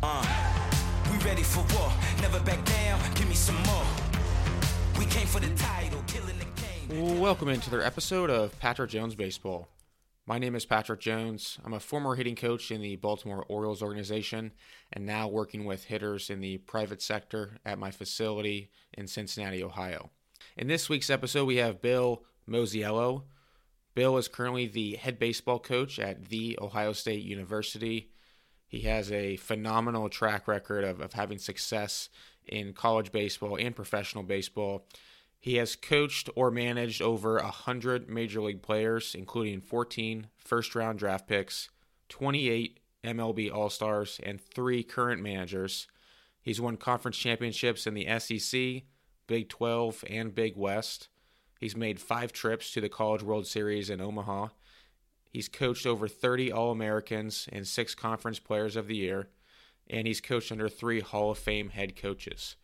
Uh, we ready for war, never back down, give me some more. We came for the title, killing the game. Welcome into their episode of Patrick Jones Baseball. My name is Patrick Jones. I'm a former hitting coach in the Baltimore Orioles organization and now working with hitters in the private sector at my facility in Cincinnati, Ohio. In this week's episode, we have Bill Mosiello. Bill is currently the head baseball coach at The Ohio State University. He has a phenomenal track record of, of having success in college baseball and professional baseball. He has coached or managed over 100 major league players, including 14 first round draft picks, 28 MLB All Stars, and three current managers. He's won conference championships in the SEC, Big 12, and Big West. He's made five trips to the College World Series in Omaha. He's coached over 30 All Americans and six Conference Players of the Year, and he's coached under three Hall of Fame head coaches.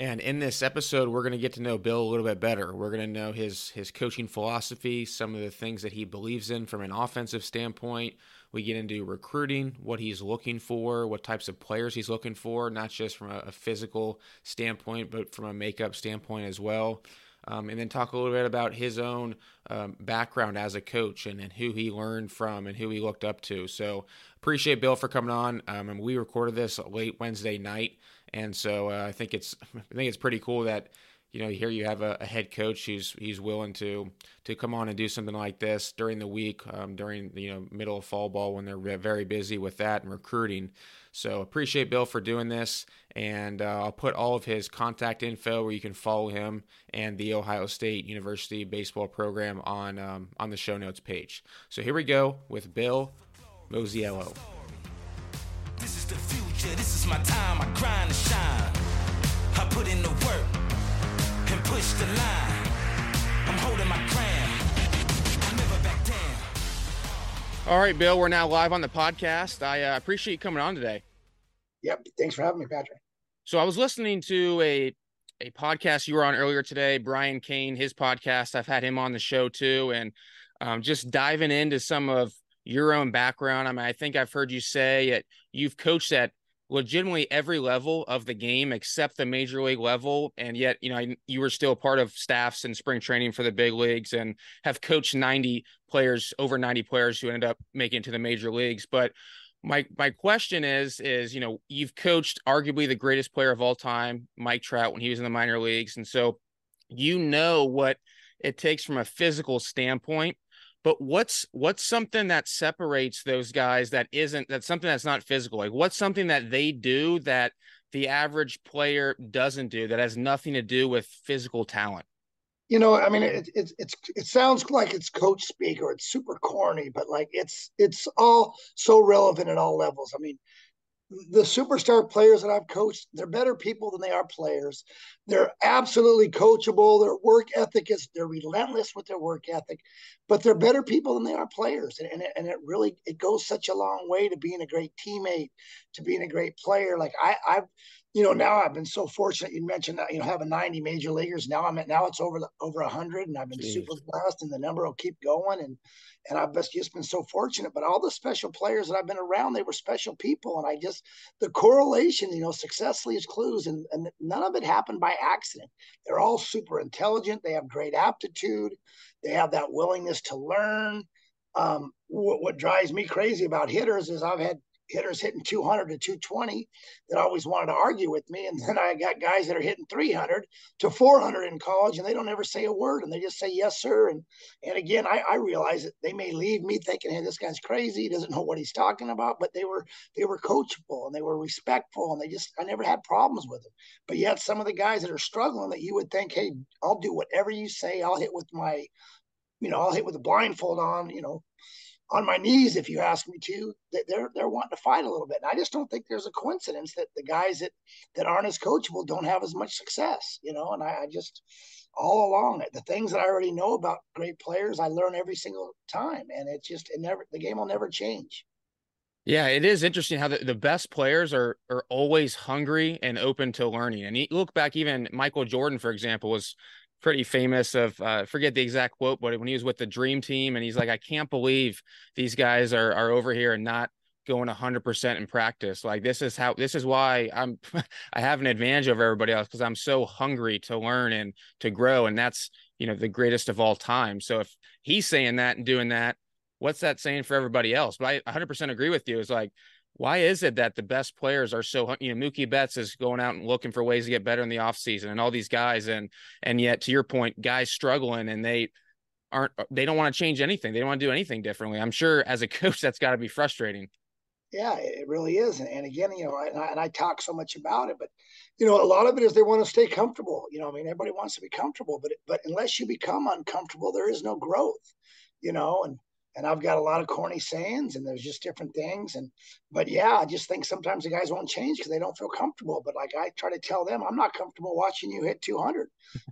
And in this episode, we're going to get to know Bill a little bit better. We're going to know his his coaching philosophy, some of the things that he believes in from an offensive standpoint. We get into recruiting, what he's looking for, what types of players he's looking for, not just from a, a physical standpoint, but from a makeup standpoint as well. Um, and then talk a little bit about his own um, background as a coach and, and who he learned from and who he looked up to. So appreciate Bill for coming on. Um, and we recorded this late Wednesday night. And so uh, I think it's I think it's pretty cool that you know here you have a, a, head coach who's he's willing to to come on and do something like this during the week um, during you know middle of fall ball when they're very busy with that and recruiting. So appreciate Bill for doing this, and uh, I'll put all of his contact info where you can follow him and the Ohio State University baseball program on um, on the show notes page. So here we go with Bill Mosiello. This is the future, this is my time, I grind and shine. I put in the work and push the line. I'm holding my crown. I never back down. All right, Bill, we're now live on the podcast. I uh, appreciate you coming on today. Yep. Thanks for having me, Patrick. So I was listening to a a podcast you were on earlier today, Brian Kane, his podcast. I've had him on the show too, and um, just diving into some of your own background. I mean, I think I've heard you say that You've coached at legitimately every level of the game except the major league level, and yet you know you were still part of staffs and spring training for the big leagues, and have coached ninety players, over ninety players who ended up making it to the major leagues. But my my question is is you know you've coached arguably the greatest player of all time, Mike Trout, when he was in the minor leagues, and so you know what it takes from a physical standpoint but what's what's something that separates those guys that isn't that's something that's not physical? Like what's something that they do that the average player doesn't do that has nothing to do with physical talent you know i mean it, it, it's it sounds like it's coach speak or it's super corny but like it's it's all so relevant at all levels i mean the superstar players that I've coached, they're better people than they are players. They're absolutely coachable. Their work ethic is they're relentless with their work ethic, but they're better people than they are players. And, and, it, and it really it goes such a long way to being a great teammate, to being a great player. Like I, I've you know, now I've been so fortunate. You mentioned that, you know, having 90 major leaguers. Now I'm at, now it's over the, over 100, and I've been Jeez. super blessed, and the number will keep going. And and I've just been so fortunate. But all the special players that I've been around, they were special people, and I just the correlation, you know, success leaves clues, and and none of it happened by accident. They're all super intelligent. They have great aptitude. They have that willingness to learn. Um, what, what drives me crazy about hitters is I've had hitters hitting 200 to 220 that always wanted to argue with me. And then I got guys that are hitting 300 to 400 in college and they don't ever say a word and they just say, yes, sir. And, and again, I, I realize that they may leave me thinking, hey, this guy's crazy. He doesn't know what he's talking about, but they were, they were coachable and they were respectful and they just, I never had problems with them. But yet some of the guys that are struggling that you would think, hey, I'll do whatever you say. I'll hit with my, you know, I'll hit with a blindfold on, you know, on my knees if you ask me to they're they're wanting to fight a little bit. And i just don't think there's a coincidence that the guys that that aren't as coachable don't have as much success you know? And i, I just all along the things that i already know about great players i learn every single time. And it's just it never the game will never change. Yeah, it is interesting how the, the best players are are always hungry and open to learning. And you look back, even Michael Jordan, for example, was pretty famous of uh, forget the exact quote, but when he was with the Dream Team, and he's like, I can't believe these guys are are over here and not going 100% in practice. Like this is how this is why I'm I have an advantage over everybody else because I'm so hungry to learn and to grow and that's, you know, the greatest of all time. So if he's saying that and doing that, what's that saying for everybody else? But I 100% agree with you. It's like why is it that the best players are so you know Mookie Betts is going out and looking for ways to get better in the offseason and all these guys and and yet to your point guys struggling and they aren't they don't want to change anything. They don't want to do anything differently. I'm sure as a coach that's got to be frustrating. Yeah it really is. And, again you know and I, and I talk so much about it but you know a lot of it is they want to stay comfortable. You know i mean everybody wants to be comfortable but but unless you become uncomfortable there is no growth you know and and I've got a lot of corny sayings and there's just different things. And, but yeah, I just think sometimes the guys won't change because they don't feel comfortable. But like I try to tell them, I'm not comfortable watching you hit 200,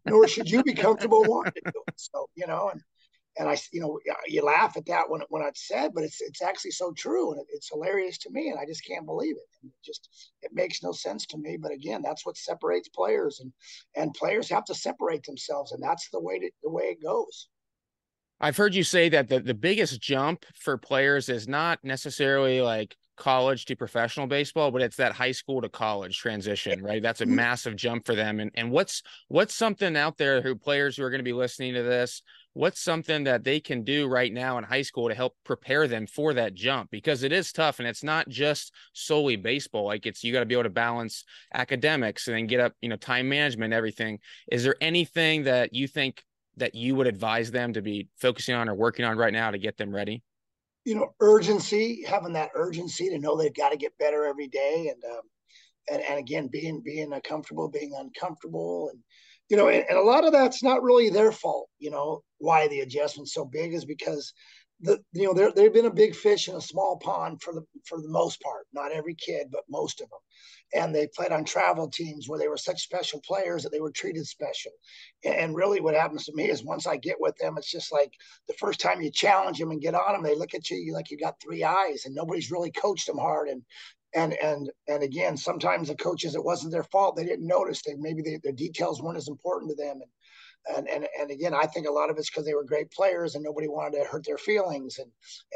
nor should you be comfortable wanting to do it. So, you know, and, and I, you know, you laugh at that when when it's said, but it's it's actually so true, and it, it's hilarious to me, and I just can't believe it. And it just it makes no sense to me. But again, that's what separates players, and and players have to separate themselves, and that's the way to, the way it goes. I've heard you say that the, the biggest jump for players is not necessarily like college to professional baseball, but it's that high school to college transition, right? That's a mm-hmm. massive jump for them. And and what's what's something out there who players who are going to be listening to this, what's something that they can do right now in high school to help prepare them for that jump? Because it is tough and it's not just solely baseball. Like it's you got to be able to balance academics and then get up, you know, time management, everything. Is there anything that you think that you would advise them to be focusing on or working on right now to get them ready? You know, urgency, having that urgency to know they've got to get better every day, and um, and and again, being being comfortable, being uncomfortable, and you know, and, and a lot of that's not really their fault. You know, why the adjustment's so big is because the you know they've been a big fish in a small pond for the for the most part. Not every kid, but most of them and they played on travel teams where they were such special players that they were treated special. And really, what happens to me is once I get with them, it's just like the first time you challenge them and get on them, they look at you like you got three eyes, and nobody's really coached them hard. And and and and again, sometimes the coaches, it wasn't their fault; they didn't notice. They maybe they, their details weren't as important to them. And and and and again, I think a lot of it's because they were great players and nobody wanted to hurt their feelings, and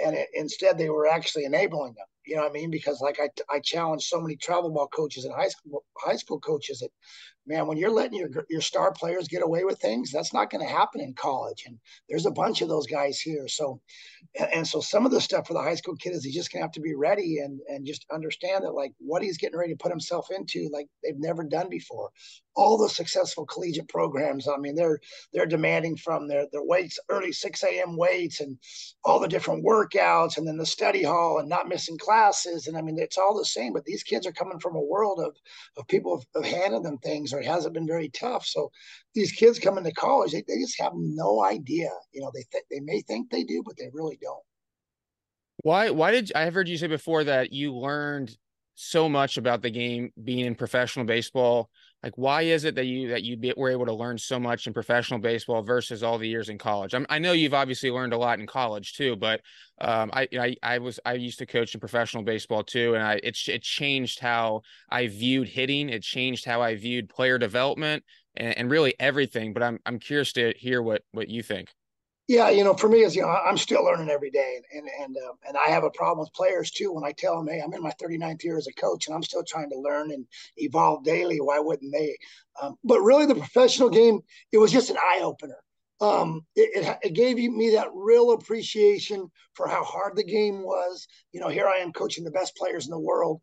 and it, instead they were actually enabling them. You know what I mean? Because like I I challenged so many travel ball coaches and high school high school coaches that man, when you're letting your your star players get away with things, that's not going to happen in college. And there's a bunch of those guys here. So, and, and, so some of the stuff for the high school kid is he's just going to have to be ready and and just understand that like what he's getting ready to put himself into, like they've never done before. All the successful collegiate programs, I mean, they're they're demanding from their their weights, early 6 a.m. weights, and all the different workouts, and then the study hall, and not missing classes. And I mean, it's all the same. But these kids are coming from a world of of people have, have handed them things or it hasn't been very tough. So these kids coming to college, they, they just have no idea. You know, they th- they may think they do, but they really don't. Why? Why did I have heard you say before that you learned so much about the game being in professional baseball like why is it that you that you be, were able to learn so much in professional baseball versus all the years in college? I'm, i know you've obviously learned a lot in college too but um, I, I i was i used to coach in professional baseball too and i it, it changed how i viewed hitting. It changed how i viewed player development and, and really everything but i'm i'm curious to hear what what you think yeah, you know, for me, as you know, I'm still learning every day, and and um, and I have a problem with players too. When I tell them, hey, I'm in my 39th year as a coach, and I'm still trying to learn and evolve daily. Why wouldn't they? Um, but really, the professional game, it was just an eye opener. Um, it, it, it, gave me that real appreciation for how hard the game was. You know, here I am coaching the best players in the world,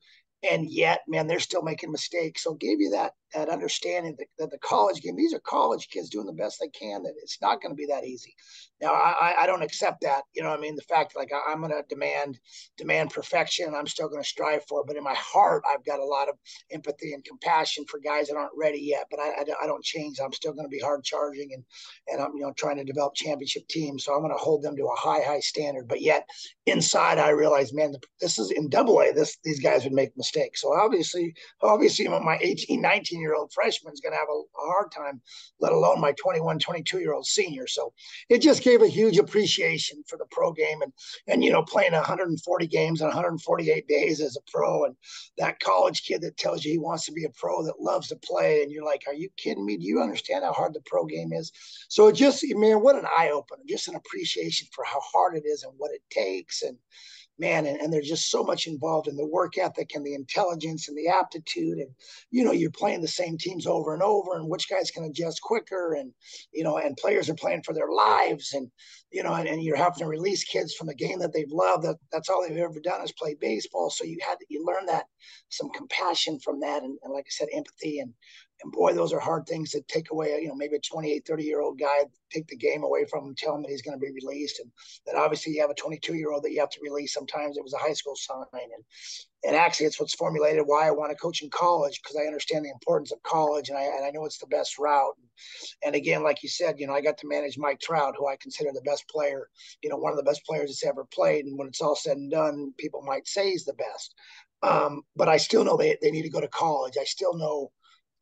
and yet, man, they're still making mistakes. So, gave you that that understanding that, that the college game, these are college kids doing the best they can, that it's not going to be that easy. Now, I, I don't accept that. You know, I mean, the fact like I, am going to demand demand perfection, I'm still going to strive for it. But in my heart, I've got a lot of empathy and compassion for guys that aren't ready yet. But I, I, I don't change. I'm still going to be hard charging and and I'm you know trying to develop championship teams. So I'm going to hold them to a high high standard. But yet inside, I realize, man, this is in Double A. This these guys would make mistakes. So obviously, obviously, my 18, 19 year old freshman is going to have a, a, hard time, let alone my 21, 22 year old senior. So it just gave a huge appreciation for the pro game and, and, you know, playing 140 games in 148 days as a pro and that college kid that tells you he wants to be a pro that loves to play. And you're like, are you kidding me? Do you understand how hard the pro game is? So it just, man, what an eye opener, just an appreciation for how hard it is and what it takes. And, man, and, and there's just so much involved in the work ethic and the intelligence and the aptitude. And, you know, you're playing the same teams over and over and which guys can adjust quicker. And, you know, and players are playing for their lives. And, you know, and, and you're having to release kids from a game that they've loved. That that's all they've ever done is play baseball. So you had you learn that some compassion from that. And, and like I said, empathy and, and boy, those are hard things to take away. You know, maybe a 28, 30 year old guy, take the game away from him, tell him that he's going to be released. And then obviously you have a 22 year old that you have to release. Sometimes it was a high school sign. And, and actually, it's what's formulated why I want to coach in college because I understand the importance of college and I, and I know it's the best route. And again, like you said, you know, I got to manage Mike Trout, who I consider the best player, you know, one of the best players that's ever played. And when it's all said and done, people might say he's the best. Um, but I still know they, they need to go to college. I still know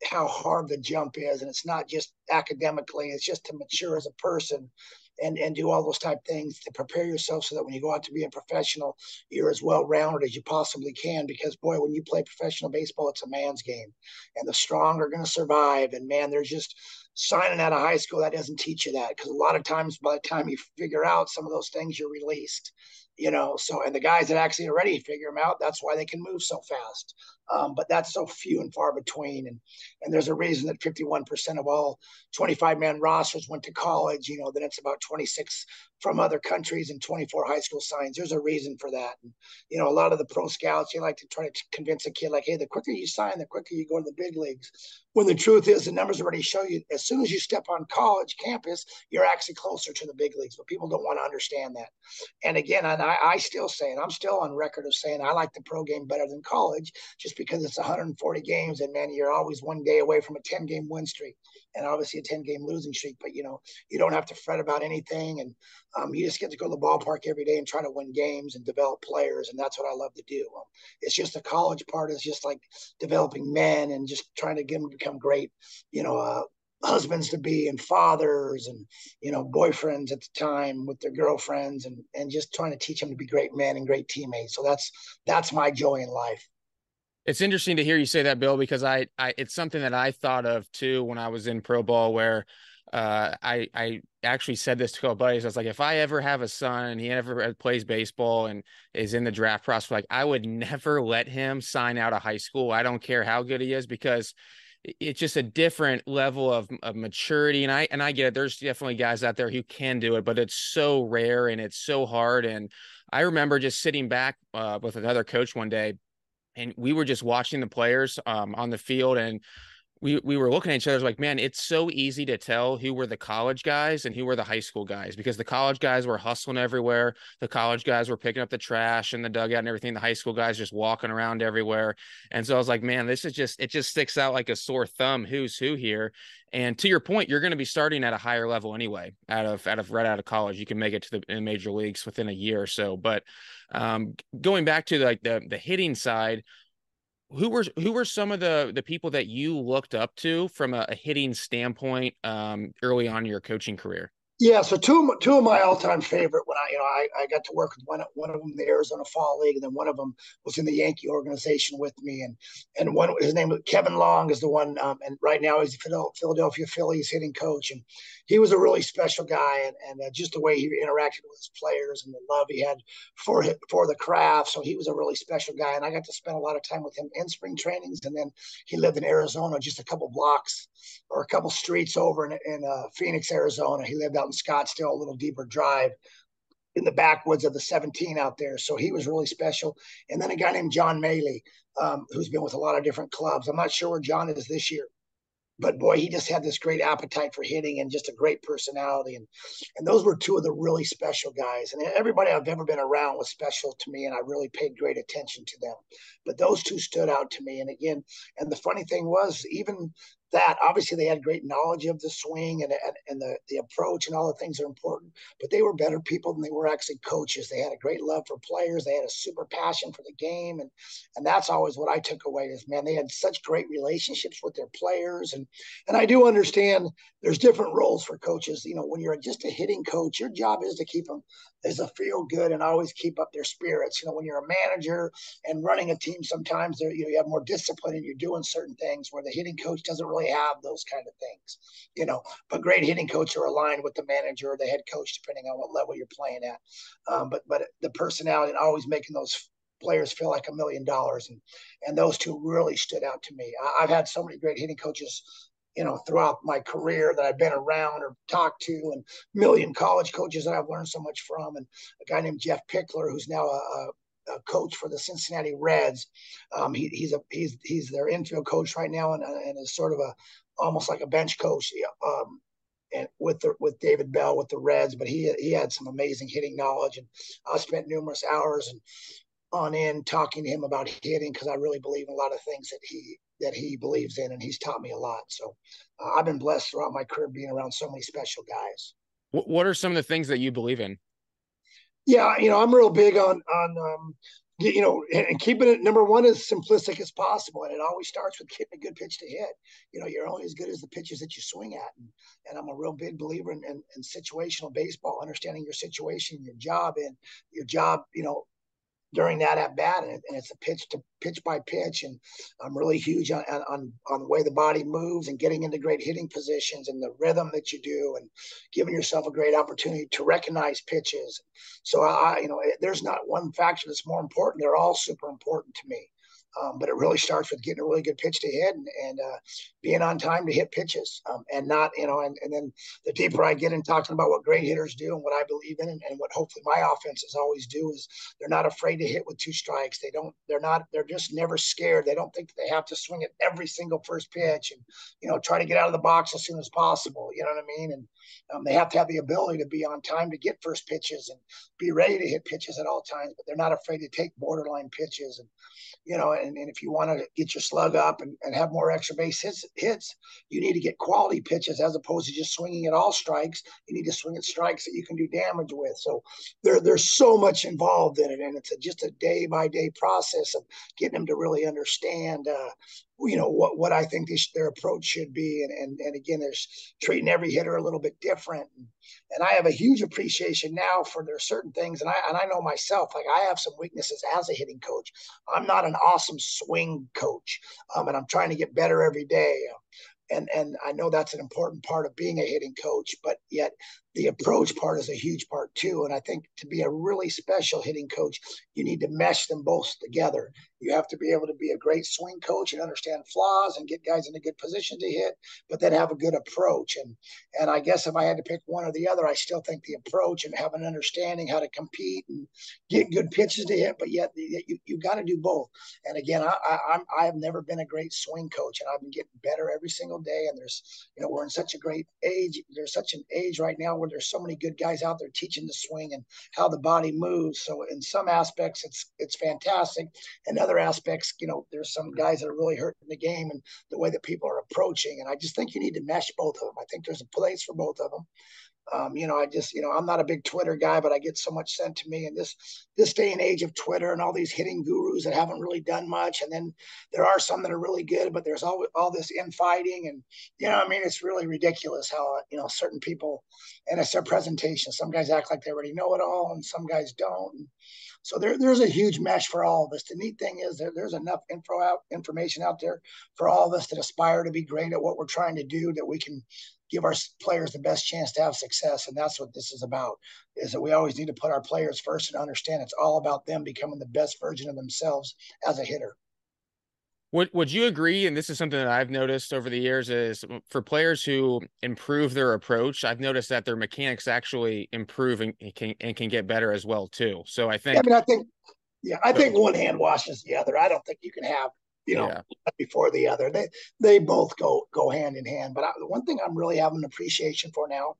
how hard the jump is and it's not just academically it's just to mature as a person and and do all those type things to prepare yourself so that when you go out to be a professional you're as well rounded as you possibly can because boy when you play professional baseball it's a man's game. And the strong are going to survive and man there's just signing out of high school that doesn't teach you that because a lot of times by the time you figure out some of those things you're released you know so and the guys that actually already figure them out that's why they can move so fast. Um, but that's so few and far between and and there's a reason that 51% of all 25 man rosters went to college you know then it's about 26 from other countries and 24 high school signs. There's a reason for that and you know a lot of the pro scouts you like to try to convince a kid like hey the quicker you sign the quicker you go to the big leagues. When the truth is the numbers already show you as soon as you step on college campus you're actually closer to the big leagues but people don't want to understand that. And again I, I still say it i'm still on record of saying i like the pro game better than college just because it's 140 games and man you're always one day away from a 10 game win streak and obviously a 10 game losing streak but you know you don't have to fret about anything and um, you just get to go to the ballpark every day and try to win games and develop players and that's what i love to do. Um, it's just the college part is just like developing men and just trying to get them to become great you know uh, husbands to be and fathers and you know boyfriends at the time with their girlfriends and and just trying to teach them to be great men and great teammates so that's that's my joy in life it's interesting to hear you say that bill because i i it's something that i thought of too when i was in pro ball where uh, I I actually said this to a couple buddies. I was like, if I ever have a son and he ever plays baseball and is in the draft process, like I would never let him sign out of high school. I don't care how good he is because it's just a different level of, of maturity. And I and I get it. There's definitely guys out there who can do it, but it's so rare and it's so hard. And I remember just sitting back uh, with another coach one day, and we were just watching the players um, on the field and we we were looking at each other like, man, it's so easy to tell who were the college guys and who were the high school guys because the college guys were hustling everywhere. The college guys were picking up the trash and the dugout and everything. The high school guys just walking around everywhere. And so I was like, man, this is just it just sticks out like a sore thumb. Who's who here? And to your point, you're going to be starting at a higher level anyway. Out of out of right out of college, you can make it to the major leagues within a year or so. But um, going back to like the the hitting side who were who were some of the the people that you looked up to from a, a hitting standpoint um, early on in your coaching career? Yeah, so two of, two of my all time favorite when I you know I, I got to work with one one of them in the Arizona Fall League, and then one of them was in the Yankee organization with me, and and one his name was Kevin Long is the one, um, and right now he's the Philadelphia Phillies hitting coach, and he was a really special guy, and and uh, just the way he interacted with his players and the love he had for for the craft, so he was a really special guy, and I got to spend a lot of time with him in spring trainings, and then he lived in Arizona, just a couple blocks or a couple streets over in, in uh, Phoenix, Arizona. He lived out in Scottsdale, a little deeper drive in the backwoods of the 17 out there. So he was really special. And then a guy named John Mallee, um, who's been with a lot of different clubs. I'm not sure where John is this year, but boy, he just had this great appetite for hitting and just a great personality. And and those were two of the really special guys. And everybody I've ever been around was special to me, and I really paid great attention to them. But those two stood out to me. And again, and the funny thing was, even that obviously they had great knowledge of the swing and, and, and the, the approach and all the things are important but they were better people than they were actually coaches. They had a great love for players. They had a super passion for the game and and that's always what i took away is man they had such great relationships with their players and and i do understand there's different roles for coaches. You know when you're just a hitting coach your job is to keep them as a feel good and always keep up their spirits. You know when you're a manager and running a team sometimes you know you have more discipline and you're doing certain things where the hitting coach doesn't really really have those kind of things, you know. But great hitting coaches are aligned with the manager or the head coach, depending on what level you're playing at. Um, but but the personality and always making those players feel like a million dollars, and and those two really stood out to me. I, I've had so many great hitting coaches you know, throughout my career that I've been around or talked to, and million college coaches that I've learned so much from, and a guy named Jeff Pickler, who's now a, a coach for the Cincinnati Reds. Um, he, he's a he's he's their infield coach right now, and, and is sort of a almost like a bench coach. Um, and with the with David Bell with the Reds, but he he had some amazing hitting knowledge, and I spent numerous hours and on end talking to him about hitting because I really believe in a lot of things that he that he believes in, and he's taught me a lot. So uh, I've been blessed throughout my career being around so many special guys. What are some of the things that you believe in? Yeah, you know, I'm real big on on um, you know, and keeping it number one as simplistic as possible. And it always starts with getting a good pitch to hit. You know, you're only as good as the pitches that you swing at. And, and I'm a real big believer in, in, in situational baseball, understanding your situation, your job, and your job, you know, during that at bat, and, it's a pitch to pitch by pitch. And I'm really huge on, on on the way the body moves and getting into great hitting positions and the rhythm that you do, and giving yourself a great opportunity to recognize pitches. So I, you know, there's not one factor that's more important. They're all super important to me. Um, but it really starts with getting a really good pitch to hit and, and uh, being on time to hit pitches um, and not, you know, and, and then the deeper I get in talking about what great hitters do and what I believe in and, and what hopefully my offenses always do is they're not afraid to hit with two strikes. They don't, they're not, they're just never scared. They don't think they have to swing at every single first pitch and, you know, try to get out of the box as soon as possible. You know what I mean? And um, they have to have the ability to be on time to get first pitches and be ready to hit pitches at all times, but they're not afraid to take borderline pitches. And, you know, and, and if you want to get your slug up and, and have more extra base hits, hits, you need to get quality pitches as opposed to just swinging at all strikes. You need to swing at strikes that you can do damage with. So there, there's so much involved in it, and it's a, just a day by day process of getting them to really understand, uh, you know what what I think their approach should be, and and and again, there's treating every hitter a little bit different, and, and I have a huge appreciation now for there are certain things, and I and I know myself, like I have some weaknesses as a hitting coach. I'm not an awesome swing coach, um, and I'm trying to get better every day. And and I know that's an important part of being a hitting coach, but yet the approach part is a huge part too. And I think to be a really special hitting coach, you need to mesh them both together. You have to be able to be a great swing coach and understand flaws and get guys in a good position to hit, but then have a good approach. And and I guess if I had to pick one or the other, I still think the approach and have an understanding how to compete and get good pitches to hit, but yet you you got to do both. And again, I, I I'm I have never been a great swing coach, and I've been getting better every single day. And there's you know we're in such a great age. There's such an age right now where there's so many good guys out there teaching the swing and how the body moves. So in some aspects, it's it's fantastic. In other aspects, you know, there's some mm-hmm. guys that are really hurting the game and the way that people are approaching. And I just think you need to mesh both of them. I think there's a place for both of them. Um, you know, I just, you know, I'm not a big Twitter guy, but I get so much sent to me And this this day and age of Twitter and all these hitting gurus that haven't really done much. And then there are some that are really good, but there's all all this infighting, and you know, I mean, it's really ridiculous how you know certain people, and it's their presentation. Some guys act like they already know it all, and some guys don't. So there, there's a huge mesh for all of us. The neat thing is there, there's enough info out, information out there for all of us that aspire to be great at what we're trying to do that we can give our players the best chance to have success. And that's what this is about is that we always need to put our players first and understand it's all about them becoming the best version of themselves as a hitter. Would would you agree and this is something that I've noticed over the years is for players who improve their approach I've noticed that their mechanics actually improve and can and can get better as well too. So I think I mean I think yeah I think one hand washes the other. I don't think you can have you know, yeah. before the other. They they both go go hand in hand. But I, the one thing I'm really having an appreciation for now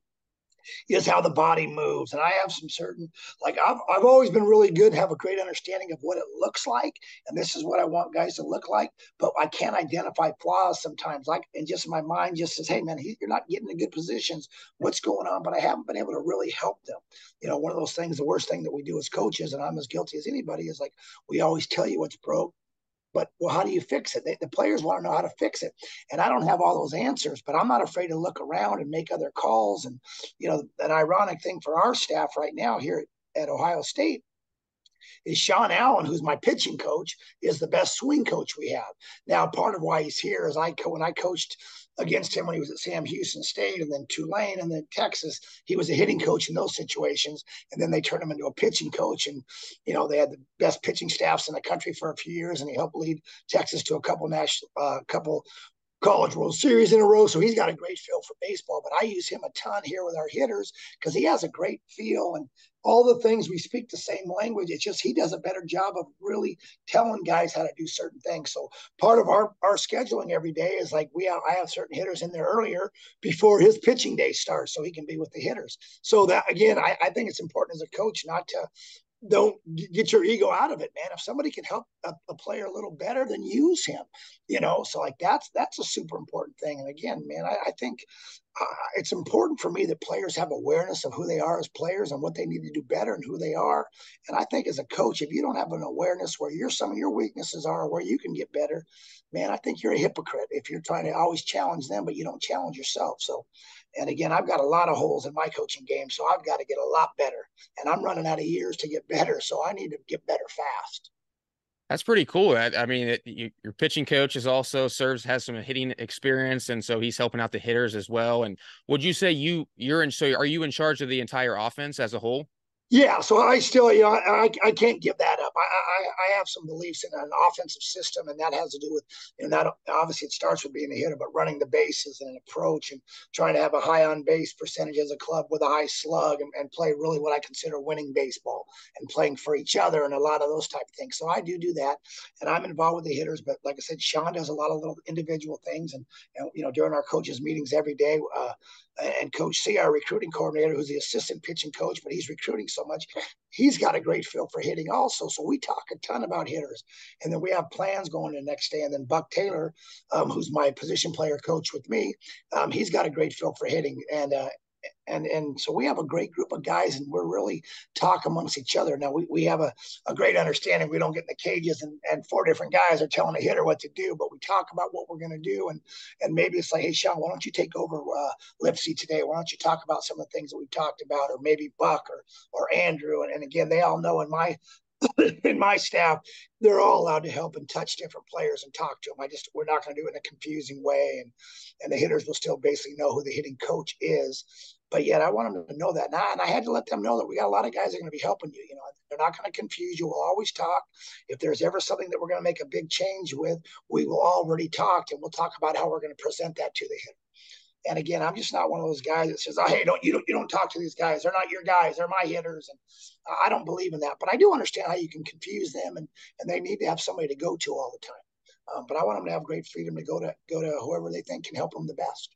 is how the body moves. And I have some certain, like I've, I've always been really good, have a great understanding of what it looks like. And this is what I want guys to look like. But I can't identify flaws sometimes. Like, and just my mind just says, hey, man, he, you're not getting in good positions. What's going on? But I haven't been able to really help them. You know, one of those things, the worst thing that we do as coaches, and I'm as guilty as anybody, is like we always tell you what's broke but well, how do you fix it? They, the players want to know how to fix it, and I don't have all those answers. But I'm not afraid to look around and make other calls. And you know, an ironic thing for our staff right now here at Ohio State is Sean Allen, who's my pitching coach, is the best swing coach we have. Now, part of why he's here is I co- when I coached against him when he was at Sam Houston State and then Tulane and then Texas. He was a hitting coach in those situations, and then they turned him into a pitching coach. And you know they had the best pitching staffs in the country for a few years, and he helped lead Texas to a couple national, uh, couple College World Series in a row. So he's got a great feel for baseball. But I use him a ton here with our hitters because he has a great feel and all the things we speak the same language. It's just he does a better job of really telling guys how to do certain things. So part of our our scheduling every day is like we have, I have certain hitters in there earlier before his pitching day starts, so he can be with the hitters. So that again, I, I think it's important as a coach not to don't get your ego out of it, man. If somebody can help a, a, player a little better, then use him. You know, so like that's that's a super important thing. And again, man, I, I think uh, it's important for me that players have awareness of who they are as players and what they need to do better and who they are. And I think as a coach, if you don't have an awareness where your some of your weaknesses are, where you can get better, man, I think you're a hypocrite if you're trying to always challenge them, but you don't challenge yourself. So and again, I've got a lot of holes in my coaching game, so I've got to get a lot better. And I'm running out of years to get better, so I need to get better fast. That's pretty cool. I, I mean, it, you, your pitching coach is also serves has some hitting experience, and so he's helping out the hitters as well. And would you say you you're in? So are you in charge of the entire offense as a whole? Yeah, so I still, you know, I, I can't give that up. I, I, I have some beliefs in an offensive system, and that has to do with, you know, that obviously it starts with being a hitter, but running the bases and an approach and trying to have a high on base percentage as a club with a high slug and, and play really what I consider winning baseball and playing for each other and a lot of those type of things. So I do do that, and I'm involved with the hitters. But like I said, Sean does a lot of little individual things, and, and you know, during our coaches meetings every day, uh, and Coach C, our recruiting coordinator, who's the assistant pitching coach, but he's recruiting so much, he's got a great feel for hitting also. So we talk a ton about hitters, and then we have plans going the next day. And then Buck Taylor, um, who's my position player coach with me, um, he's got a great feel for hitting, and uh, and and so we have a great group of guys and we're really talk amongst each other now we, we have a, a great understanding we don't get in the cages and, and four different guys are telling a hitter what to do but we talk about what we're going to do and and maybe it's like hey sean why don't you take over uh, lipsy today why don't you talk about some of the things that we talked about or maybe buck or or andrew and, and again they all know in my in my staff, they're all allowed to help and touch different players and talk to them. I just we're not going to do it in a confusing way, and and the hitters will still basically know who the hitting coach is. But yet, I want them to know that. Now, and I had to let them know that we got a lot of guys that are going to be helping you. You know, they're not going to confuse you. We'll always talk. If there's ever something that we're going to make a big change with, we will already talk, and we'll talk about how we're going to present that to the hitter. And again, I'm just not one of those guys that says, "Oh, hey, don't you don't you don't talk to these guys? They're not your guys. They're my hitters." And I don't believe in that. But I do understand how you can confuse them, and and they need to have somebody to go to all the time. Um, but I want them to have great freedom to go to go to whoever they think can help them the best.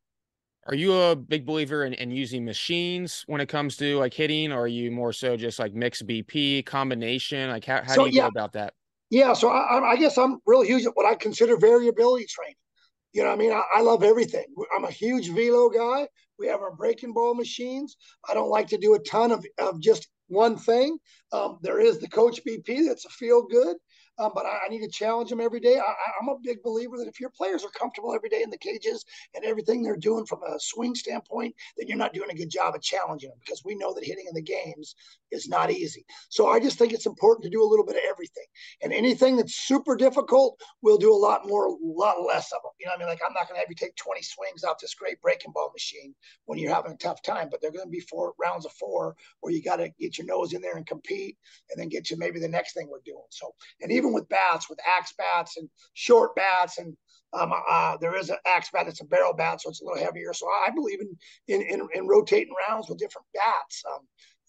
Are you a big believer in, in using machines when it comes to like hitting, or are you more so just like mixed BP combination? Like how, how so, do you yeah. go about that? Yeah, so I, I guess I'm real huge at what I consider variability training. You know what I mean? I, I, love everything. I'm a huge velo guy. We have our breaking ball machines. I don't like to do a ton of, of just one thing. Um, there is the Coach BP that's a feel good um, but I, I, need to challenge them every day. I, am a big believer that if your players are comfortable every day in the cages and everything they're doing from a swing standpoint, then you're not doing a good job of challenging them because we know that hitting in the games is not easy. So I just think it's important to do a little bit of everything. And anything that's super difficult, we'll do a lot more, a lot less of them. You know, I mean, like I'm not going to have you take 20 swings off this great breaking ball machine when you're having a tough time, but they're going to be four rounds of four where you got to get your nose in there and compete, and then get to maybe the next thing we're doing. So, and even with bats, with axe bats and short bats, and um, uh, there is an axe bat that's a barrel bat, so it's a little heavier. So I believe in in in, in rotating rounds with different bats. Um,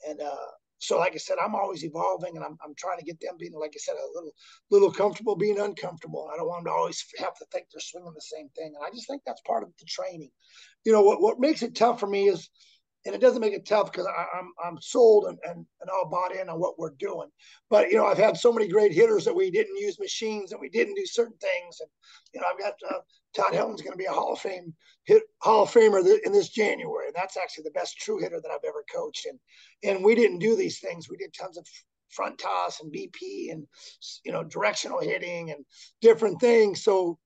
and uh, so, like I said, I'm always evolving, and I'm, I'm trying to get them being, like I said, a little little comfortable being uncomfortable. I don't want them to always have to think they're swinging the same thing, and I just think that's part of the training. You know, what what makes it tough for me is and it doesn't make it tough because I'm I'm sold and, and and all bought in on what we're doing. But you know, I've had so many great hitters that we didn't use machines and we didn't do certain things. And you know, I've got uh, Todd Helton's going to be a Hall of Fame hit Hall of Famer in this January, and that's actually the best true hitter that I've ever coached. And and we didn't do these things. We did tons of front toss and BP and you know directional hitting and different things. So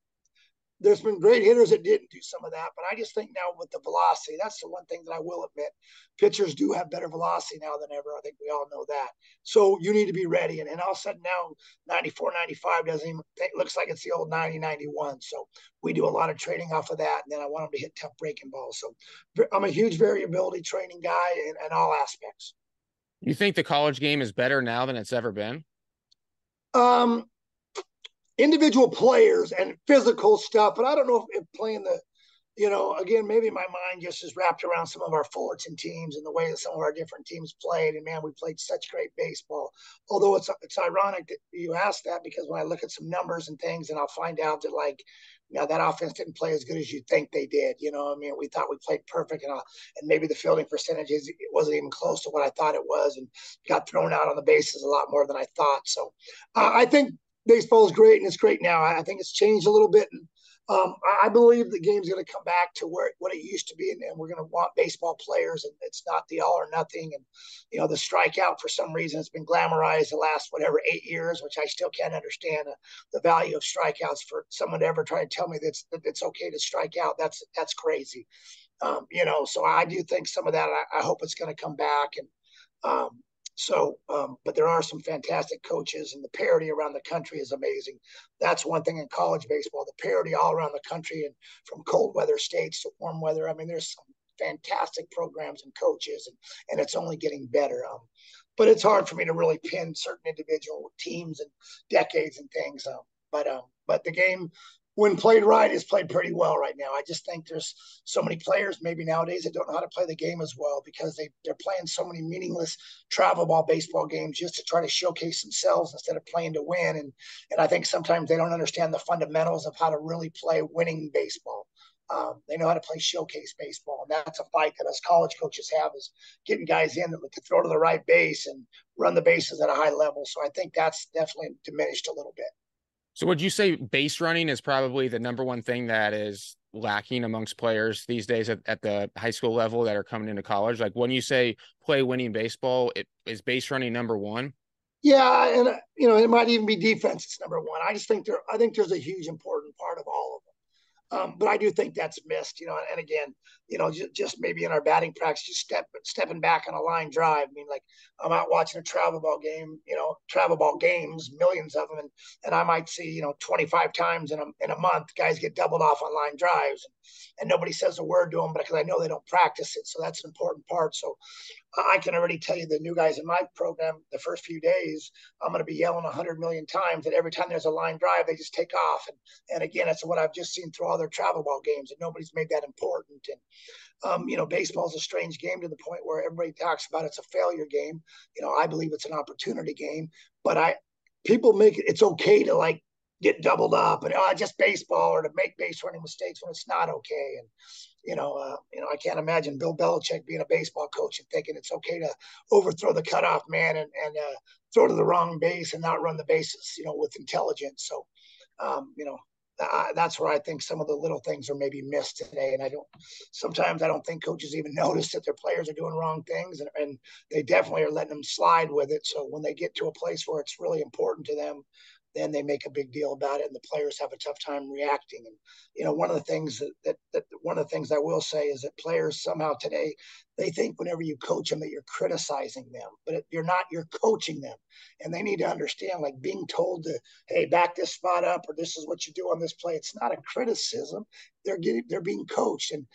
there's been great hitters that didn't do some of that, but I just think now with the velocity, that's the one thing that I will admit. Pitchers do have better velocity now than ever. I think we all know that. So you need to be ready. And, and all of a sudden now 94, 95 doesn't even think, looks like it's the old 90, 91. So we do a lot of training off of that. And then I want them to hit tough breaking balls. So I'm a huge variability training guy in, in all aspects. You think the college game is better now than it's ever been? Um, individual players and physical stuff. But I don't know if, if playing the, you know, again, maybe my mind just is wrapped around some of our Fullerton teams and the way that some of our different teams played. And man, we played such great baseball. Although it's it's ironic that you asked that because when I look at some numbers and things, and I'll find out that like, you know, that offense didn't play as good as you think they did. You know, I mean, we thought we played perfect, and uh, and maybe the fielding percentages it wasn't even close to what I thought it was, and got thrown out on the bases a lot more than I thought. So, uh, I think baseball is great and it's great now. I think it's changed a little bit. And um, I believe the game's going to come back to where what it used to be, and, and we're going to want baseball players, and it's not the all or nothing. And you know, the strikeout for some reason has been glamorized the last whatever eight years, which I still can't understand uh, the value of strikeouts for someone to ever try to tell me that's that it's okay to strike out. That's that's crazy. Um, you know, so I do think some of that. I, I hope it's going to come back, and um, so, um, but there are some fantastic coaches, and the parity around the country is amazing. That's one thing in college baseball: the parity all around the country, and from cold weather states to warm weather. I mean, there's some fantastic programs and coaches, and, and it's only getting better. Um, but it's hard for me to really pin certain individual teams and decades and things. Um, but um, but the game when played right, is played pretty well right now. I just think there's so many players maybe nowadays that don't know how to play the game as well because they they're playing so many meaningless travel ball baseball games just to try to showcase themselves instead of playing to win. And and I think sometimes they don't understand the fundamentals of how to really play winning baseball. Um, they know how to play showcase baseball, and that's a fight that us college coaches have is getting guys in that can throw to the right base and run the bases at a high level. So I think that's definitely diminished a little bit. So would you say base running is probably the number one thing that is lacking amongst players these days at, at the high school level that are coming into college? Like when you say play winning baseball, it is base running number one? Yeah, and you know it might even be defense. It's number one. I just think there. I think there's a huge important part of all of them. Um, but I do think that's missed, you know. And again, you know, just, just maybe in our batting practice, just step stepping back on a line drive. I mean, like I'm out watching a travel ball game, you know, travel ball games, millions of them, and, and I might see, you know, 25 times in a in a month, guys get doubled off on line drives, and, and nobody says a word to them, but because I know they don't practice it, so that's an important part. So I can already tell you the new guys in my program, the first few days, I'm going to be yelling 100 million times that every time there's a line drive, they just take off. And, and again, it's what I've just seen through all their travel ball games, and nobody's made that important. And, um, you know, baseball is a strange game to the point where everybody talks about it's a failure game. You know, I believe it's an opportunity game, but I, people make it, it's okay to like get doubled up and oh, just baseball or to make base running mistakes when it's not okay. And you know, uh, you know, I can't imagine Bill Belichick being a baseball coach and thinking it's okay to overthrow the cutoff man and, and uh, throw to the wrong base and not run the bases, you know, with intelligence. So, um, you know, That's where I think some of the little things are maybe missed today. And I don't, sometimes I don't think coaches even notice that their players are doing wrong things and, and they definitely are letting them slide with it. So when they get to a place where it's really important to them, then they make a big deal about it and the players have a tough time reacting. And you know one of the things that, that, that one of the things i will say is that players somehow today they think whenever you coach them that you're criticizing them but you're not you're coaching them. And they need to understand like being told to hey back this spot up or this is what you do on this play it's not a criticism. They're getting they're being coached and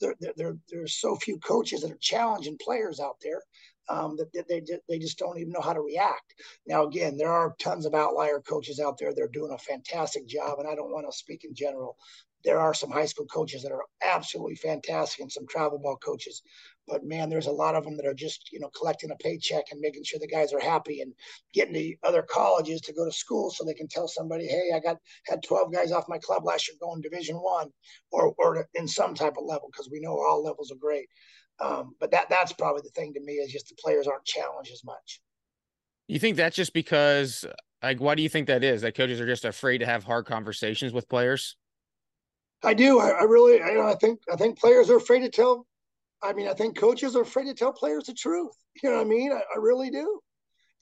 there, there, there's so few coaches that are challenging players out there um, that, that they, they just don't even know how to react. Now, again, there are tons of outlier coaches out there. They're doing a fantastic job, and I don't want to speak in general. There are some high school coaches that are absolutely fantastic and some travel ball coaches. But man, there's a lot of them that are just, you know, collecting a paycheck and making sure the guys are happy and getting to other colleges to go to school so they can tell somebody, hey, I got had 12 guys off my club last year going division one or or in some type of level, because we know all levels are great. Um, but that that's probably the thing to me is just the players aren't challenged as much. You think that's just because, like, why do you think that is? That coaches are just afraid to have hard conversations with players. I do. I, I really, you know, I think I think players are afraid to tell. I mean, I think coaches are afraid to tell players the truth. You know what I mean? I, I really do.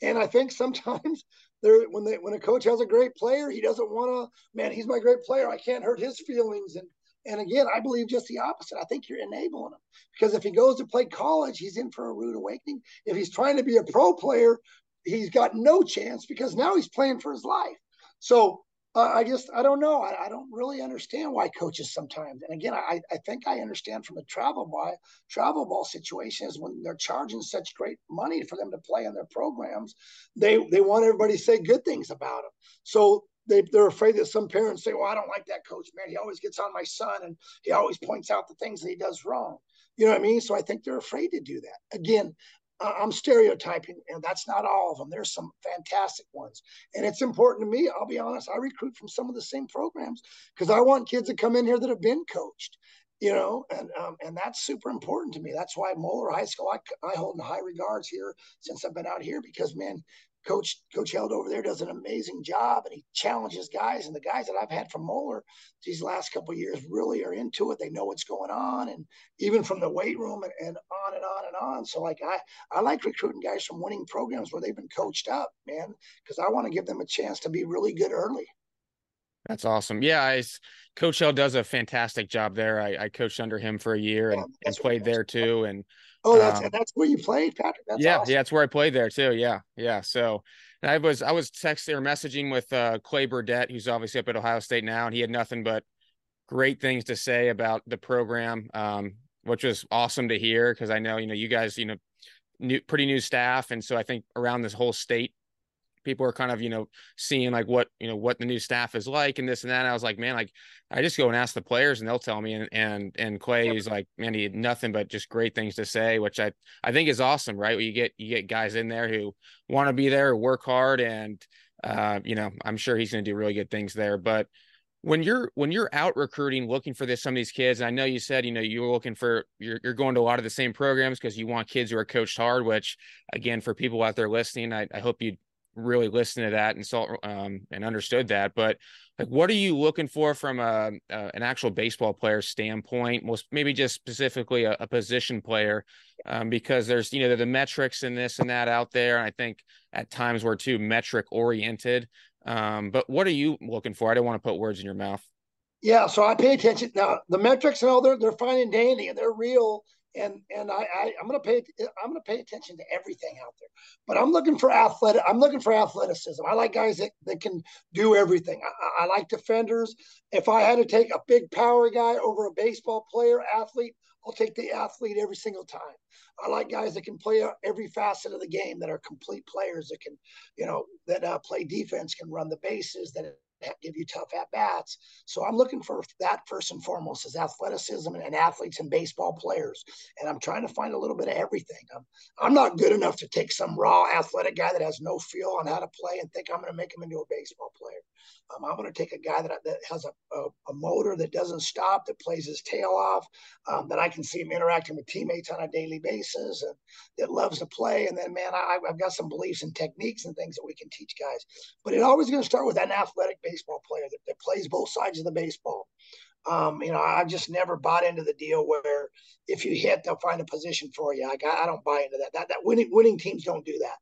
And I think sometimes there when they when a coach has a great player, he doesn't want to. Man, he's my great player. I can't hurt his feelings. And and again, I believe just the opposite. I think you're enabling him because if he goes to play college, he's in for a rude awakening. If he's trying to be a pro player, he's got no chance because now he's playing for his life. So uh, I just I don't know. I, I, don't really understand why coaches sometimes. And again, I, I think I understand from the travel ball travel ball situation is when they're charging such great money for them to play in their programs, they they want everybody to say good things about them. So they, they're afraid that some parents say, well, I don't like that coach, man. He always gets on my son and he always points out the things that he does wrong. You know what I mean? So I think they're afraid to do that. Again, I'm stereotyping, and that's not all of them. There's some fantastic ones, and it's important to me. I'll be honest. I recruit from some of the same programs because I want kids to come in here that have been coached, you know, and um, and that's super important to me. That's why Moeller High School I, I hold in high regards here since I've been out here because man, Coach Coach Held over there does an amazing job, and he challenges guys. And the guys that I've had from Moeller these last couple years really are into it. They know what's going on, and even from the weight room and, and on and on and on. So like I I like recruiting guys from winning programs where they've been coached up, man, because I want to give them a chance to be really good early. That's awesome. Yeah, I, Coach Held does a fantastic job there. I, I coached under him for a year and, and played there too. And Oh, that's um, that's where you played, Patrick. That's yeah, awesome. yeah, that's where I played there too. Yeah, yeah. So I was I was texting or messaging with uh, Clay Burdett, who's obviously up at Ohio State now, and he had nothing but great things to say about the program, um, which was awesome to hear because I know you know you guys you know new pretty new staff, and so I think around this whole state people are kind of you know seeing like what you know what the new staff is like and this and that. And i was like man like i just go and ask the players and they'll tell me. And and and clay is like man he had nothing but just great things to say which i i think is awesome right? You get you get guys in there who want to be there work hard and uh you know i'm sure he's going to do really good things there. But when you're when you're out recruiting looking for this some of these kids and i know you said you know you're looking for you're, you're going to a lot of the same programs because you want kids who are coached hard which again for people out there listening i, I hope you really listened to that and saw um, and understood that. But like, what are you looking for from a, uh, an actual baseball player standpoint? Most maybe just specifically a, a position player, um, because there's you know the metrics and this and that out there. And I think at times we're too metric oriented. Um, but what are you looking for? I don't want to put words in your mouth. Yeah, so I pay attention now. The metrics and all they're they're fine and dandy and they're real and and I, I am gonna pay I'm gonna pay attention to everything out there. But I'm looking for athletic. I'm looking for athleticism. I like guys that, that can do everything. I, I like defenders. If I had to take a big power guy over a baseball player athlete, I'll take the athlete every single time. I like guys that can play every facet of the game that are complete players that can, you know, that uh, play defense, can run the bases, that give you tough at bats. So I'm looking for that first and foremost is athleticism and athletes and baseball players. And I'm trying to find a little bit of everything. I'm, I'm not good enough to take some raw athletic guy that has no feel on how to play and think I'm going to make him into a baseball player. Um, I'm going to take a guy that, that has a, a, a, motor that doesn't stop, that plays his tail off, um, that I can see him interacting with teammates on a daily basis, and that loves to play. And then, man, I, have got some beliefs and techniques and things that we can teach guys. But it always going to start with an athletic baseball player that, that plays both sides of the baseball. Um, you know, I just never bought into the deal where if you hit, they'll find a position for you. I, I don't buy into that. That that winning winning teams don't do that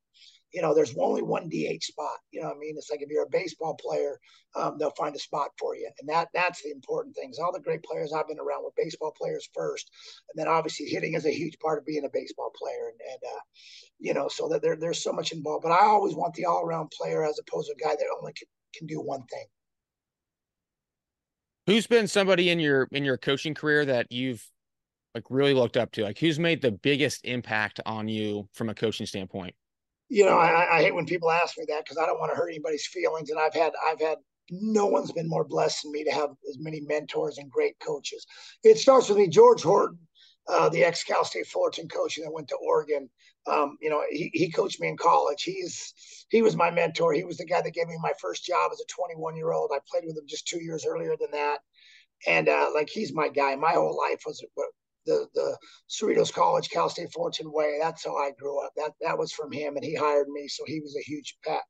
you know, there's only one DH spot. You know I mean? It's like if you're a baseball player, um, they'll find a spot for you. And that that's the important things. All the great players I've been around with baseball players first. And then obviously hitting is a huge part of being a baseball player. And, and uh, you know, so that there, there's so much involved. But I always want the all around player as opposed to a guy that only can, can do one thing. Who's been somebody in your in your coaching career that you've like really looked up to? Like who's made the biggest impact on you from a coaching standpoint? you know, I, I hate when people ask me that because I don't want to hurt anybody's feelings. And I've had, I've had, no one's been more blessed than me to have as many mentors and great coaches. It starts with me, George Horton, uh, the ex Cal State Fullerton coach that went to Oregon. Um, you know, he, he coached me in college. He's he was my mentor. He was the guy that gave me my first job as a 21 year old. I played with him just two years earlier than that, and uh, like he's my guy. My whole life was the the Cerritos College, Cal State Fullerton way. That's how I grew up. That that was from him, and he hired me, so he was a huge pat.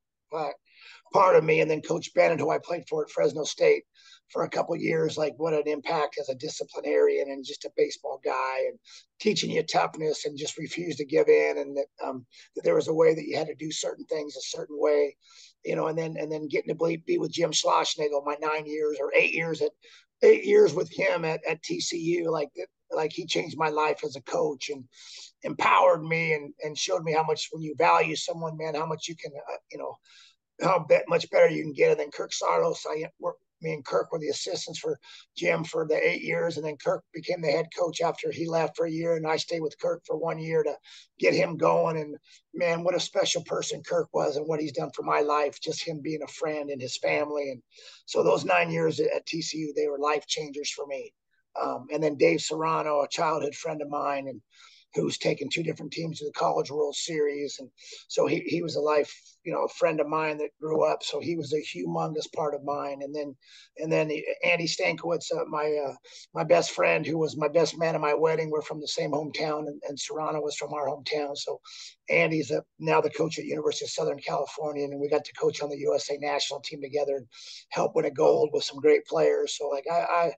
part of me. And then Coach Bennett, who I played for at Fresno State for a couple years, like what an impact as a disciplinarian and just a baseball guy and teaching you toughness and just refuse to give in. And that, um, that there was a way that you had to do certain things a certain way, you know, and then, and then getting to be with Jim Schlossnagle, my nine years or eight years at eight years with him at, at TCU, like like he changed my life as a coach and empowered me and, and showed me how much when you value someone, man, how much you can, uh, you know, how bet, much better you can get. And then Kirk Saarloos, I me and Kirk were the assistants for Jim for the eight years. And then Kirk became the head coach after he left for a year. And I stayed with Kirk for one year to get him going. And man, what a special person Kirk was and what he's done for my life, just him being a friend and his family. And so those nine years at TCU, they were life changers for me. Um, and then Dave Serrano, a childhood friend of mine, and who's taken two different teams to the College World Series, and so he he was a life, you know, a friend of mine that grew up. So he was a humongous part of mine. And then and then Andy Stankiewicz, uh, my uh, my best friend, who was my best man at my wedding, we're from the same hometown, and, and Serrano was from our hometown. So Andy's a, now the coach at University of Southern California, and we got to coach on the USA national team together and help win a gold with some great players. So like I, I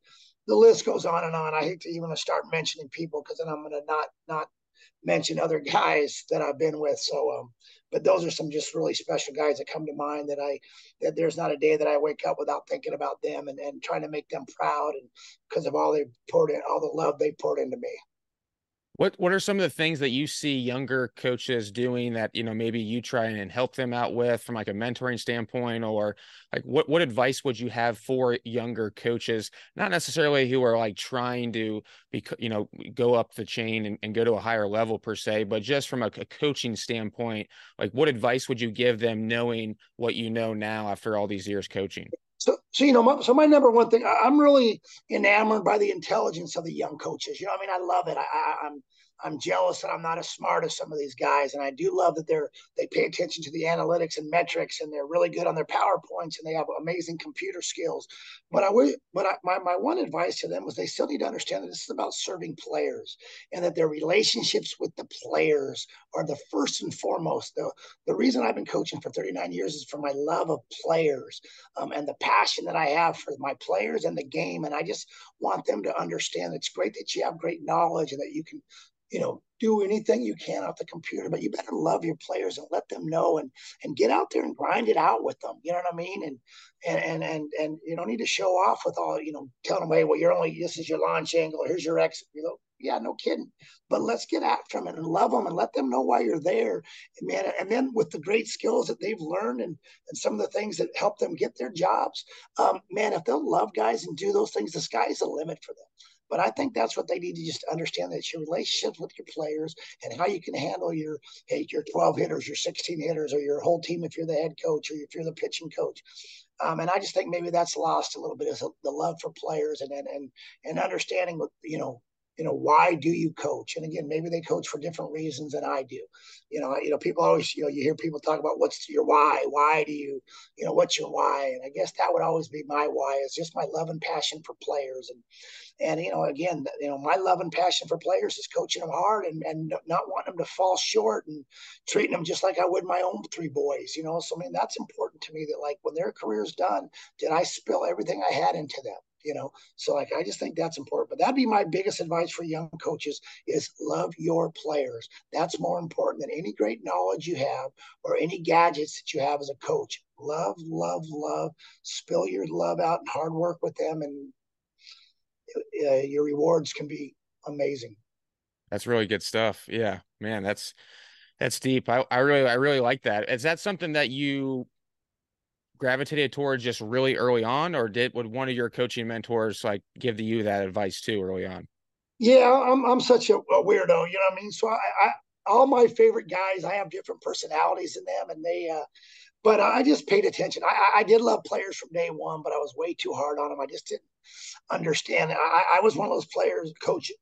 the list goes on and on. I hate to even start mentioning people because then I'm going to not not mention other guys that I've been with. So, um, but those are some just really special guys that come to mind that I that there's not a day that I wake up without thinking about them and, and trying to make them proud and because of all they poured in, all the love they poured into me. What what are some of the things that you see younger coaches doing that you know maybe you try and help them out with from like a mentoring standpoint or like what what advice would you have for younger coaches? Not necessarily who are like trying to be you know go up the chain and, and go to a higher level per se but just from a, a coaching standpoint like what advice would you give them knowing what you know now after all these years coaching so, so you know, my, so my number one thing, I'm really enamored by the intelligence of the young coaches. You know, I mean, I love it. I, I, I'm I'm jealous that I'm not as smart as some of these guys, and I do love that they're they pay attention to the analytics and metrics, and they're really good on their powerpoints, and they have amazing computer skills. But I would, but I, my my one advice to them was they still need to understand that this is about serving players, and that their relationships with the players are the first and foremost. The the reason I've been coaching for 39 years is for my love of players, um, and the passion that I have for my players and the game, and I just want them to understand it's great that you have great knowledge and that you can you know, do anything you can off the computer, but you better love your players and let them know and and get out there and grind it out with them. You know what I mean? And and and and, and you don't need to show off with all, you know, telling them, hey, well, you're only this is your launch angle, here's your exit. You know, yeah, no kidding. But let's get after them and love them and let them know why you're there. And man, and then with the great skills that they've learned and and some of the things that help them get their jobs, um, man, if they'll love guys and do those things, the sky's the limit for them. But I think that's what they need to just understand that your relationships with your players and how you can handle your hey, your 12 hitters, your 16 hitters, or your whole team if you're the head coach or if you're the pitching coach. Um, and I just think maybe that's lost a little bit is the love for players and and and, and understanding what you know you know why do you coach? And again maybe they coach for different reasons than i do. You know you know people always you know you hear people talk about what's your why? Why do you you know what's your why? And i guess that would always be my why is just my love and passion for players. And and you know again you know my love and passion for players is coaching them hard and, and not wanting them to fall short and treating them just like i would my own three boys you know? So i mean that's important to me that like when their career's done did i spill everything i had into them you know? So like i just think that's important but that'd be my biggest advice for young coaches is love your players. That's more important than any great knowledge you have or any gadgets that you have as a coach. Love love love. Spill your love out and hard work with them and uh, your rewards can be amazing. That's really good stuff. Yeah man that's that's deep. I, I really i really like that. Is that something that you gravitated towards just really early on, or did would one of your coaching mentors like give to you that advice too early on? Yeah, I'm I'm such a, a weirdo, you know what I mean. So I, I all my favorite guys, I have different personalities in them, and they. uh but I just paid attention. I, I did love players from day one, but I was way too hard on them. I just didn't understand. I, I was one of those players, coach,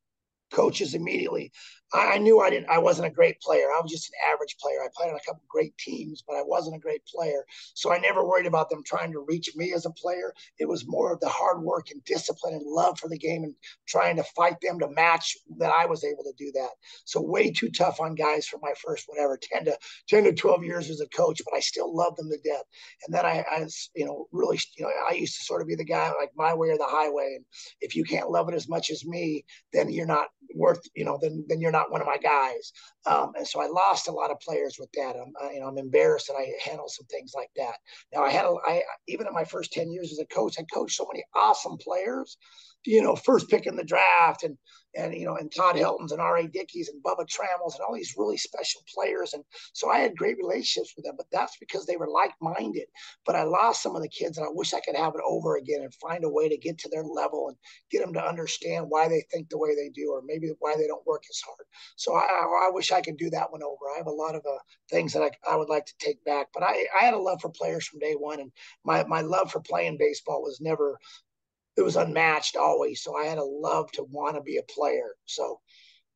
coaches immediately I, knew I didn't. I wasn't a great player. I was just an average player. I played on a couple great teams, but I wasn't a great player. So I never worried about them trying to reach me as a player. It was more of the hard work and discipline and love for the game and trying to fight them to match that I was able to do that. So way too tough on guys for my first whatever 10 to 10 to 12 years as a coach, but I still love them to death. And then I, I you know, really, you know, I used to sort of be the guy like my way or the highway. And if you can't love it as much as me, then you're not worth, you know, then then you're not one of my guys. Um, and so I lost a lot of players with that. I'm, I, you know, I'm embarrassed that I handled some things like that. Now I had, a, I even in my first ten years as a coach, I coached so many awesome players you know, first pick in the draft and and you know, and Todd Helton's and R.A. Dickies and Bubba Trammell's and all these really special players. And so I had great relationships with them, but that's because they were like-minded. But I lost some of the kids, and I wish I could have it over again and find a way to get to their level and get them to understand why they think the way they do, or maybe why they don't work as hard. So I, I wish I could do that one over. I have a lot of uh, things that I, I would like to take back, but I, I had a love for players from day one, and my my love for playing baseball was never it was unmatched always. So I had a love to want to be a player. So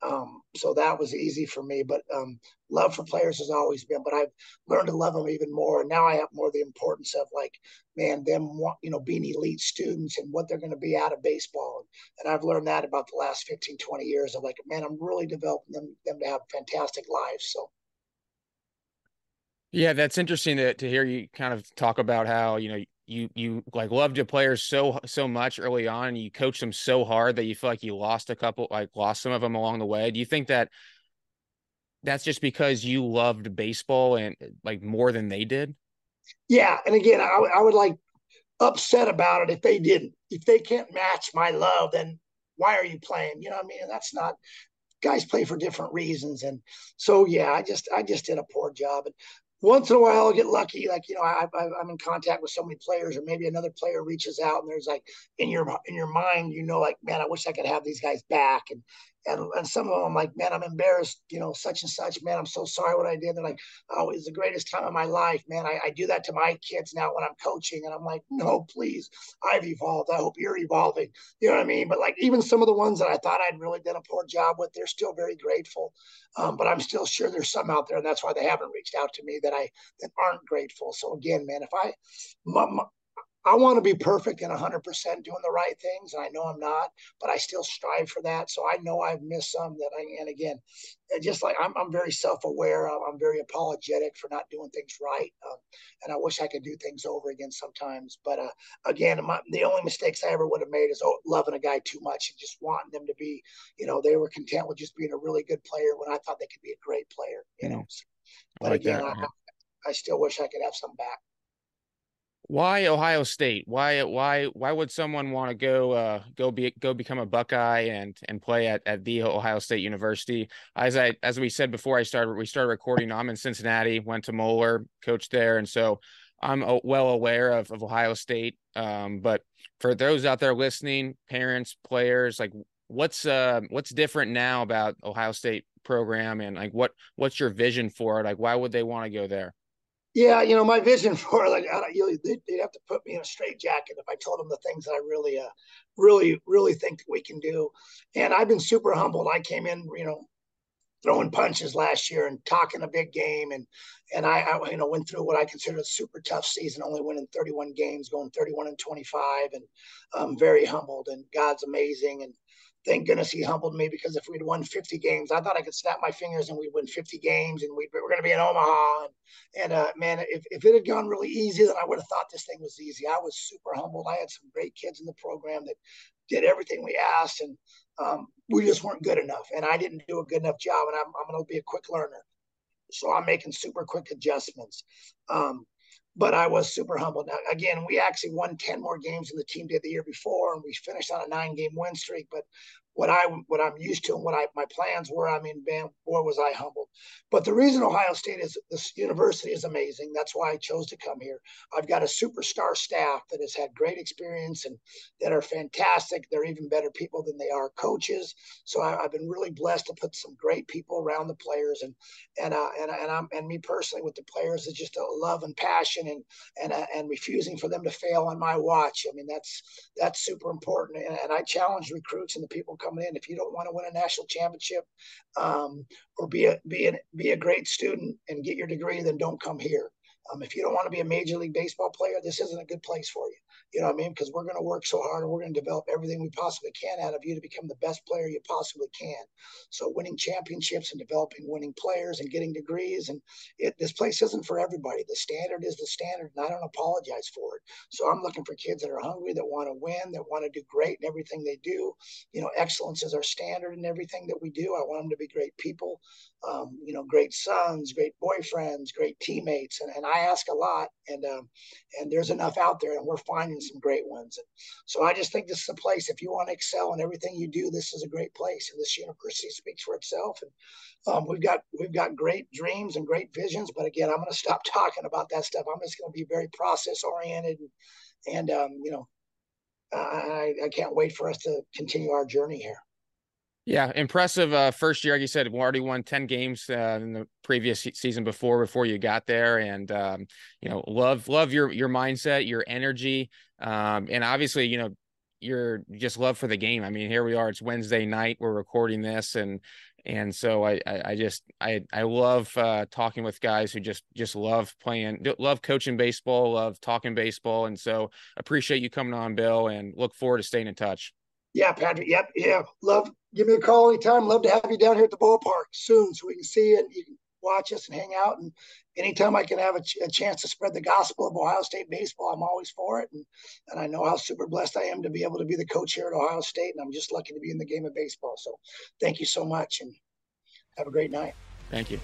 um, so that was easy for me. But um, love for players has always been. But I've learned to love them even more. And now I have more the importance of like, man, them want, you know being elite students and what they're going to be out of baseball. And I've learned that about the last 15, 20 years of like, man, I'm really developing them them to have fantastic lives. So. Yeah, that's interesting to, to hear you kind of talk about how, you know, you you like loved your players so so much early on and you coached them so hard that you feel like you lost a couple like lost some of them along the way do you think that that's just because you loved baseball and like more than they did? Yeah and again i, I would like upset about it if they didn't. If they can't match my love then why are you playing? You know what i mean? That's not guys play for different reasons and so yeah i just i just did a poor job and once in a while I'll get lucky. Like, you know, I, am in contact with so many players or maybe another player reaches out and there's like in your, in your mind, you know, like, man, I wish I could have these guys back. And, and, and some of them I'm like, man, I'm embarrassed, you know, such and such, man, I'm so sorry what I did. They're like, oh, it's the greatest time of my life, man. I, I do that to my kids now when I'm coaching. And I'm like, no, please, I've evolved. I hope you're evolving. You know what I mean? But like even some of the ones that I thought I'd really done a poor job with, they're still very grateful. Um, but I'm still sure there's some out there, and that's why they haven't reached out to me that I that aren't grateful. So again, man, if I my, my, I want to be perfect and 100% doing the right things. And I know I'm not, but I still strive for that. So I know I've missed some that I, and again, just like I'm, I'm very self aware. I'm very apologetic for not doing things right. Um, and I wish I could do things over again sometimes. But uh, again, my, the only mistakes I ever would have made is oh, loving a guy too much and just wanting them to be, you know, they were content with just being a really good player when I thought they could be a great player, you know. So, but like again, I, I still wish I could have some back why Ohio State? Why why why would someone want to go uh, go be go become a Buckeye and and play at, at the Ohio State University? As I as we said before, I started we started recording. I'm in Cincinnati, went to Moeller, coached there, and so I'm well aware of, of Ohio State. Um, but for those out there listening, parents, players, like what's uh what's different now about Ohio State program and like what what's your vision for it? Like why would they want to go there? Yeah, you know, my vision for like I don't, you, they'd, they'd have to put me in a straight jacket if I told them the things that I really, uh, really, really think that we can do. And I've been super humbled. I came in, you know, throwing punches last year and talking a big game, and and I, I you know went through what I consider a super tough season, only winning 31 games, going 31 and 25, and I'm very humbled. And God's amazing, and thank goodness he humbled me because if we'd won 50 games, I thought I could snap my fingers and we'd win 50 games and we were going to be in Omaha. And, and uh, man, if, if it had gone really easy, then I would have thought this thing was easy. I was super humbled. I had some great kids in the program that did everything we asked, and um, we just weren't good enough. And I didn't do a good enough job, and I'm, I'm going to be a quick learner. So I'm making super quick adjustments. Um, but I was super humbled. Now, again, we actually won 10 more games than the team did the year before, and we finished on a nine game win streak. But what I what I'm used to and what I my plans were. I mean, man, boy, was I humbled. But the reason Ohio State is this university is amazing. That's why I chose to come here. I've got a superstar staff that has had great experience and that are fantastic. They're even better people than they are coaches. So I, have been really blessed to put some great people around the players and and uh, and and I'm and me personally with the players is just a love and passion and and uh, and refusing for them to fail on my watch. I mean, that's that's super important. And, and I challenge recruits and the people coming in. If you don't want to win a national championship um, or be a be a be a great student and get your degree, then don't come here. Um, if you don't want to be a major league baseball player, this isn't a good place for you. You know what I mean? Because we're going to work so hard and we're going to develop everything we possibly can out of you to become the best player you possibly can. So winning championships and developing winning players and getting degrees and it, this place isn't for everybody. The standard is the standard, and I don't apologize for it. So I'm looking for kids that are hungry, that want to win, that want to do great in everything they do. You know, excellence is our standard in everything that we do. I want them to be great people, um, you know, great sons, great boyfriends, great teammates, and, and I ask a lot, and um, and there's enough out there, and we're finding some great ones. And so I just think this is a place. If you want to excel in everything you do, this is a great place, and this university speaks for itself. And um, we've got we've got great dreams and great visions, but again, I'm going to stop talking about that stuff. I'm just going to be very process oriented, and, and um, you know, I, I can't wait for us to continue our journey here. Yeah, impressive uh, first year. Like you said, we already won ten games uh, in the previous season before before you got there, and um, you know, love love your your mindset, your energy, um, and obviously, you know, your just love for the game. I mean, here we are. It's Wednesday night. We're recording this, and and so I I, I just I I love uh, talking with guys who just just love playing, love coaching baseball, love talking baseball, and so appreciate you coming on, Bill, and look forward to staying in touch. Yeah, Patrick. Yep. Yeah. Love. Give me a call anytime. Love to have you down here at the ballpark soon so we can see and You can watch us and hang out. And anytime I can have a, ch- a, chance to spread the gospel of Ohio State baseball, I'm always for it. And, and I know how super blessed I am to be able to be the coach here at Ohio State. And I'm just lucky to be in the game of baseball. So thank you so much and have a great night. Thank you.